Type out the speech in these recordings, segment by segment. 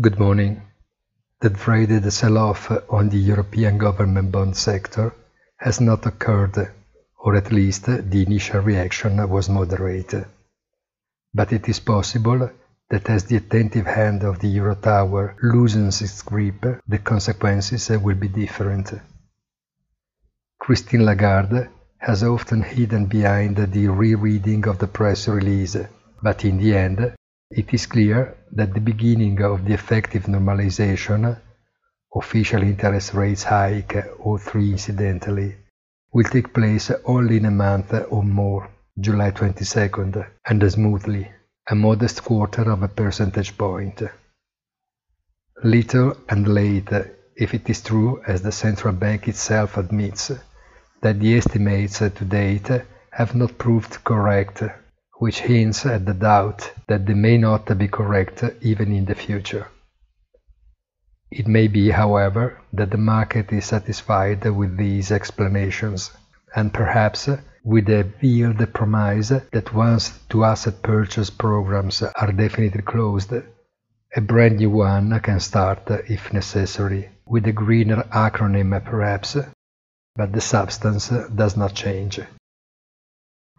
Good morning. The dreaded sell-off on the European government bond sector has not occurred, or at least the initial reaction was moderate. But it is possible that as the attentive hand of the Eurotower loosens its grip, the consequences will be different. Christine Lagarde has often hidden behind the rereading of the press release, but in the end, it is clear that the beginning of the effective normalization, official interest rates hike or three incidentally, will take place only in a month or more, July 22nd, and smoothly, a modest quarter of a percentage point. Little and late, if it is true, as the central bank itself admits, that the estimates to date have not proved correct, which hints at the doubt that they may not be correct even in the future. It may be, however, that the market is satisfied with these explanations, and perhaps with the veiled promise that once two asset purchase programs are definitely closed, a brand new one can start if necessary, with a greener acronym perhaps, but the substance does not change.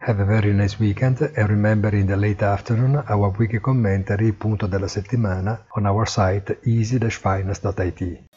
Have a very nice weekend and remember in the late afternoon our weekly commentary punto della settimana on our site easy-finance.it.